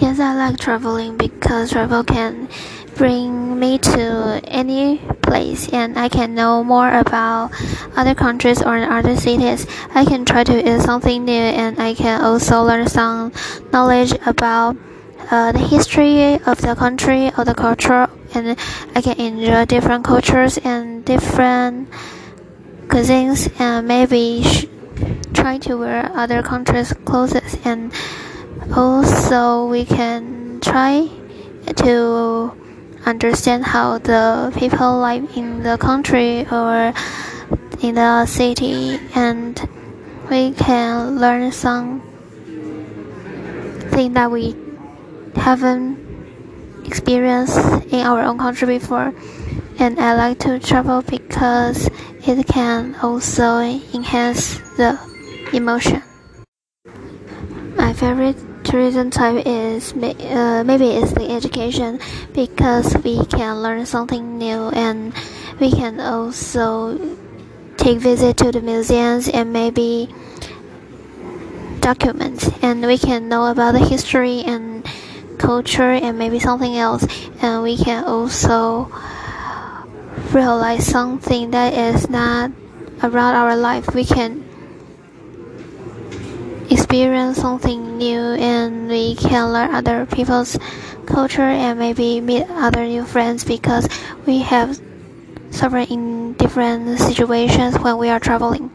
Yes, I like traveling because travel can bring me to any place and I can know more about other countries or other cities. I can try to eat something new and I can also learn some knowledge about uh, the history of the country or the culture and I can enjoy different cultures and different cuisines and maybe try to wear other countries' clothes and also we can try to understand how the people live in the country or in the city and we can learn some thing that we haven't experienced in our own country before and I like to travel because it can also enhance the emotion. My favorite tourism type is uh, maybe it's the education because we can learn something new and we can also take visit to the museums and maybe documents and we can know about the history and culture and maybe something else and we can also realize something that is not around our life. We can experience something new and we can learn other people's culture and maybe meet other new friends because we have suffered in different situations when we are traveling.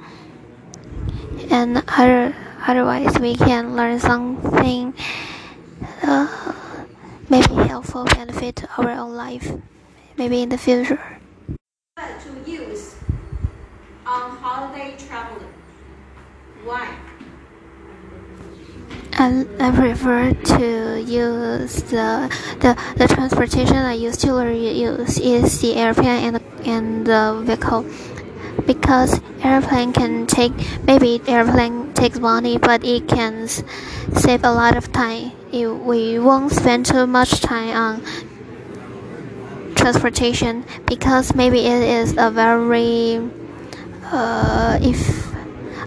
And other, otherwise we can learn something uh, maybe helpful benefit to our own life maybe in the future. To use on holiday traveling. Why I, prefer to use the, the the transportation I used to use is the airplane and the, and the vehicle. Because airplane can take maybe airplane takes money but it can save a lot of time. It, we won't spend too much time on transportation because maybe it is a very uh, if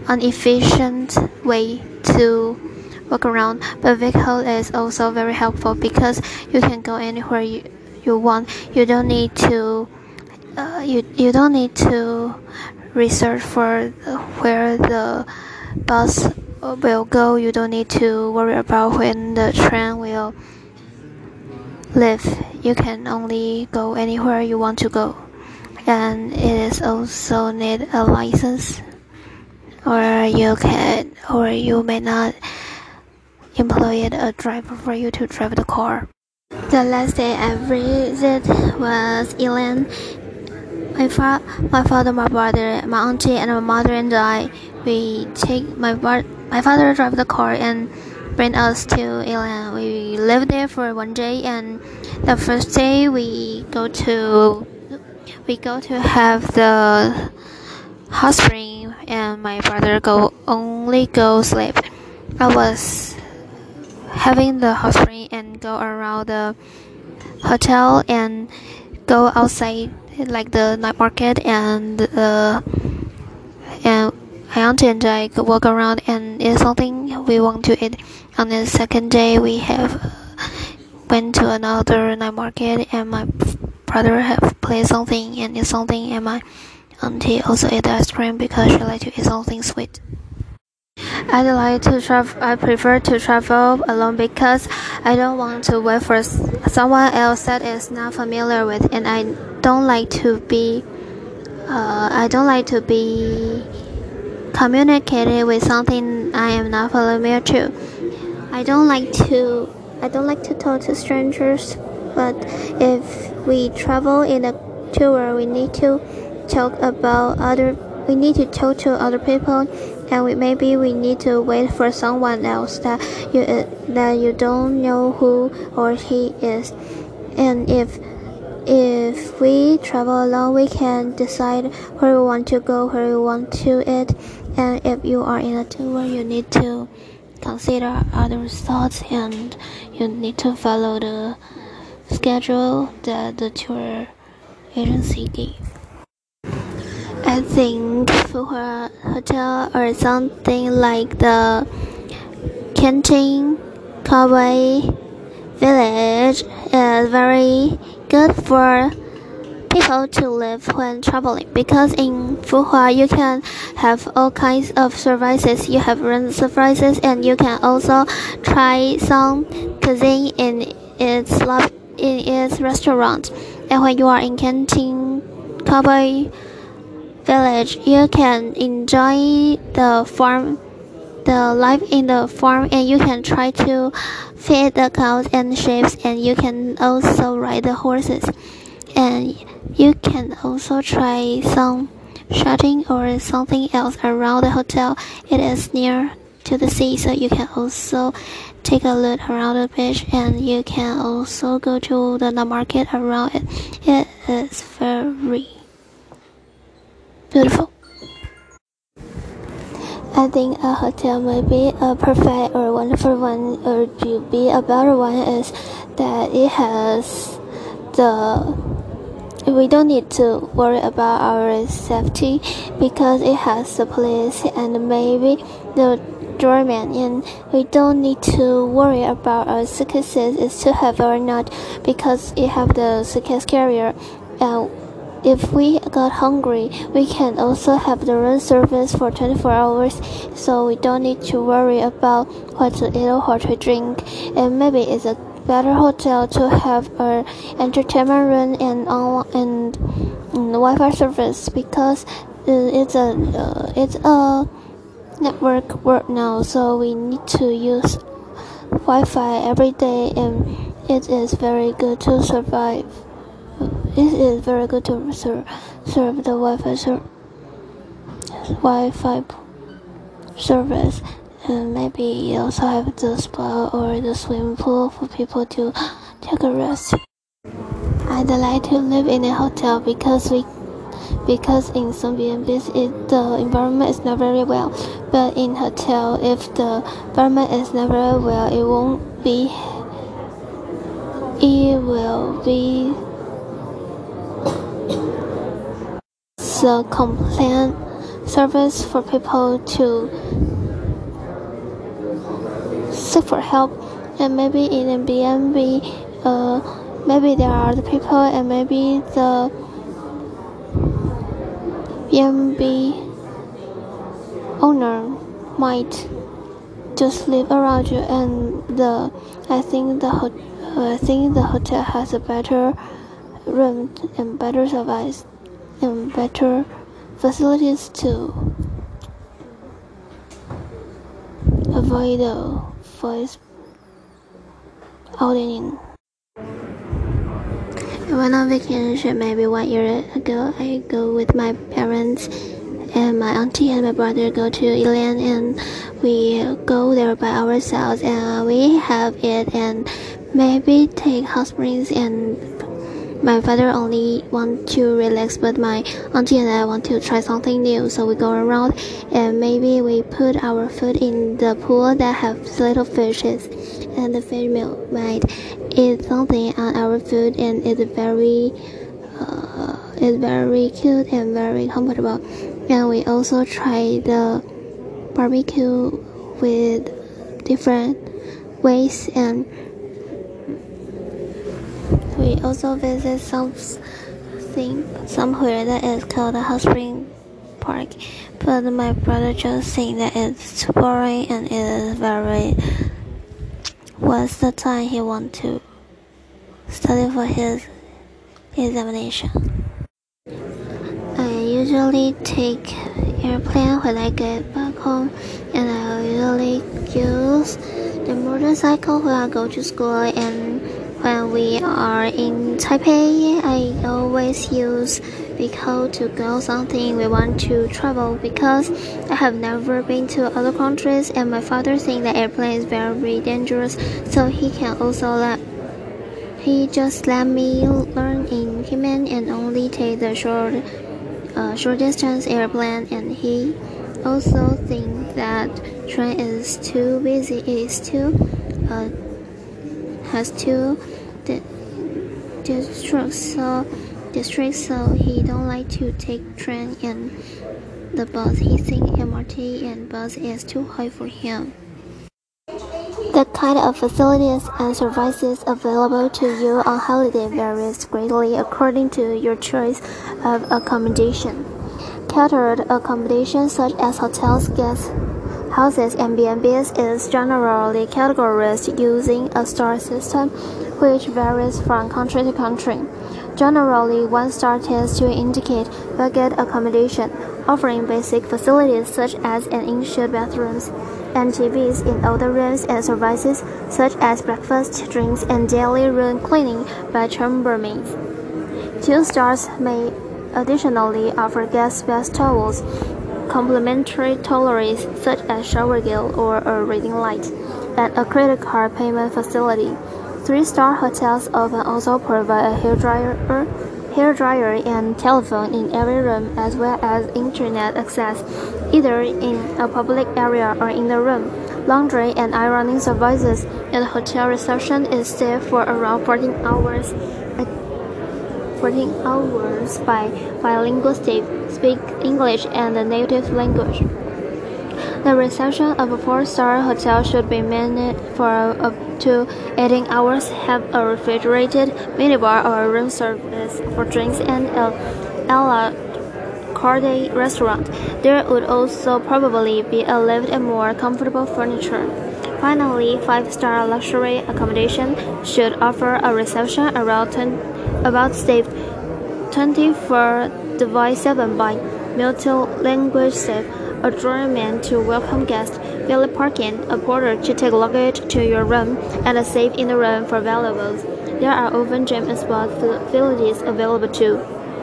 inefficient way to walk around, but vehicle is also very helpful because you can go anywhere you, you want. You don't need to uh, you you don't need to research for where the bus will go. You don't need to worry about when the train will leave. You can only go anywhere you want to go, and it is also need a license, or you can or you may not employed a driver for you to drive the car. The last day I visited was Ilan. My, fa- my father, my brother, my auntie, and my mother and I, we take my my father drive the car and bring us to Ilan. We lived there for one day, and the first day we go to we go to have the hot spring, and my brother go only go sleep. I was having the hot spring and go around the hotel and go outside like the night market and uh, and I want and I walk around and it's something we want to eat. On the second day we have went to another night market and my brother have played something and eat something and my auntie also ate ice cream because she like to eat something sweet. I like to travel. I prefer to travel alone because I don't want to wait for someone else that is not familiar with, and I don't like to be. Uh, I don't like to be communicated with something I am not familiar to. I don't like to. I don't like to talk to strangers. But if we travel in a tour, we need to talk about other. We need to talk to other people and we, maybe we need to wait for someone else that you uh, that you don't know who or he is. And if if we travel alone we can decide where we want to go where we want to eat. And if you are in a tour you need to consider other thoughts and you need to follow the schedule that the tour agency gave I think for hotel or something like the canteen Cowboy Village is very good for people to live when traveling because in Fuhua you can have all kinds of services. You have room services and you can also try some cuisine in its lab, in its restaurant. And when you are in Canteen Cowboy Village, you can enjoy the farm the life in the farm and you can try to feed the cows and sheep and you can also ride the horses and you can also try some shopping or something else around the hotel. It is near to the sea, so you can also take a look around the beach and you can also go to the market around it. It is very beautiful. I think a hotel may be a perfect or wonderful one or to be a better one is that it has the we don't need to worry about our safety because it has the police and maybe the doorman and we don't need to worry about our suitcases is to have or not because it have the suitcase carrier and if we got hungry, we can also have the room service for 24 hours, so we don't need to worry about what to eat or what to drink. And maybe it's a better hotel to have a entertainment room and on and, and Wi-Fi service because it's a uh, it's a network world now, so we need to use Wi-Fi every day, and it is very good to survive. It is very good to serve, serve the Wi-Fi ser Wi-Fi service and maybe you also have the spa or the swimming pool for people to take a rest. I'd like to live in a hotel because we because in some B&Bs it, the environment is not very well but in hotel if the environment is not very well it won't be it will be the complaint service for people to seek for help. And maybe in a uh, maybe there are the people and maybe the B&B owner might just live around you and the I think the ho- I think the hotel has a better room and better service and better facilities to avoid the voice auditing. When on vacation maybe one year ago. I go with my parents and my auntie and my brother go to Ilan and we go there by ourselves and we have it and maybe take hot springs and my father only want to relax but my auntie and I want to try something new. So we go around and maybe we put our foot in the pool that have little fishes and the fish might eat something on our food and it's very uh, it's very cute and very comfortable. And we also try the barbecue with different ways and we also visit something somewhere that is called Hot Spring Park, but my brother just think that it's too boring and it is very what's the time he want to study for his examination. I usually take airplane when I get back home and I usually use the motorcycle when I go to school and when we are in Taipei, I always use vehicle to go something. We want to travel because I have never been to other countries and my father thinks that airplane is very dangerous so he can also let he just let me learn in Himen and only take the short uh, short distance airplane. And he also think that train is too busy is too uh, has two districts so districts so he don't like to take train and the bus he think MRT and bus is too high for him. The kind of facilities and services available to you on holiday varies greatly according to your choice of accommodation. Catered accommodation such as hotels, guest houses, and B&Bs is generally categorized using a star system which varies from country to country. Generally, one star tends to indicate budget accommodation, offering basic facilities such as an in-shed bathrooms and TVs in the rooms and services such as breakfast, drinks, and daily room cleaning by chambermaids. Two stars may additionally offer guest bath towels, complimentary toiletries such as shower gel or a reading light, and a credit card payment facility. Three-star hotels often also provide a hairdryer, hairdryer and telephone in every room as well as internet access, either in a public area or in the room. Laundry and ironing services at hotel reception is stay for around 14 hours. 14 hours by bilingual staff speak English and the native language. The reception of a four-star hotel should be managed for up to 18 hours, have a refrigerated minibar or room service for drinks and a, a la carte restaurant. There would also probably be a lift and more comfortable furniture. Finally, five-star luxury accommodation should offer a reception around 10, about staff 24 device 7 by multi-language staff a doorman to welcome guests, valet parking, a porter to take luggage to your room, and a safe in the room for valuables. There are often gym and sport facilities available too.